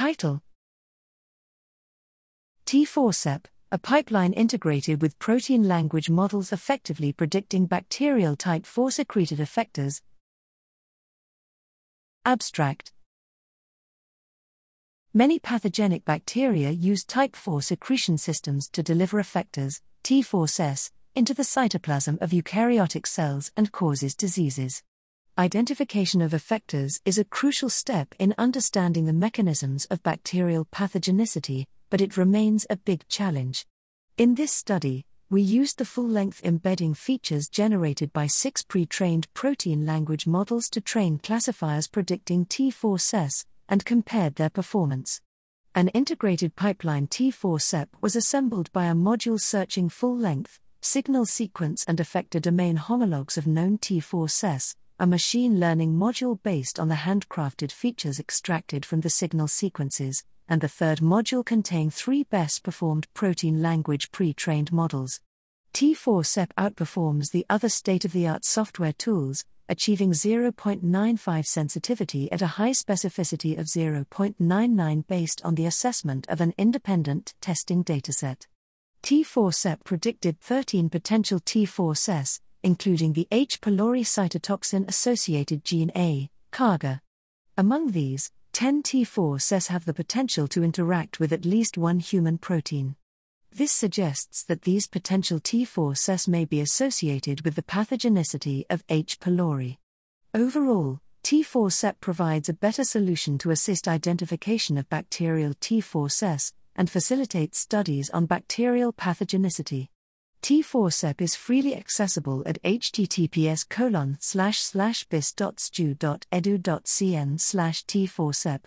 Title T4SEpp, a pipeline integrated with protein language models effectively predicting bacterial type 4 secreted effectors. Abstract Many pathogenic bacteria use type 4 secretion systems to deliver effectors, T4SEs, into the cytoplasm of eukaryotic cells and causes diseases. Identification of effectors is a crucial step in understanding the mechanisms of bacterial pathogenicity, but it remains a big challenge. In this study, we used the full length embedding features generated by six pre trained protein language models to train classifiers predicting T4SEs and compared their performance. An integrated pipeline T4SEpp was assembled by a module searching full length, signal sequence, and effector domain homologs of known T4SEs, a machine learning module based on the handcrafted features extracted from the signal sequences, and the third module contained three best performed protein language pre trained models. T4SEpp outperforms the other state of the art software tools, achieving 0.95 sensitivity at a high specificity of 0.99 based on the assessment of an independent testing dataset. T4SEpp predicted 13 potential T4SEs, including the H. pylori cytotoxin associated gene A, CagA. Among these, 10 T4SEs have the potential to interact with at least one human protein. This suggests that these potential T4SEs may be associated with the pathogenicity of H. pylori. Overall, T4SEpp provides a better solution to assist identification of bacterial T4SEs and facilitates studies on bacterial pathogenicity. T4SEpp is freely accessible at https colon slash slash bis.stu.edu.cn slash T4SEpp.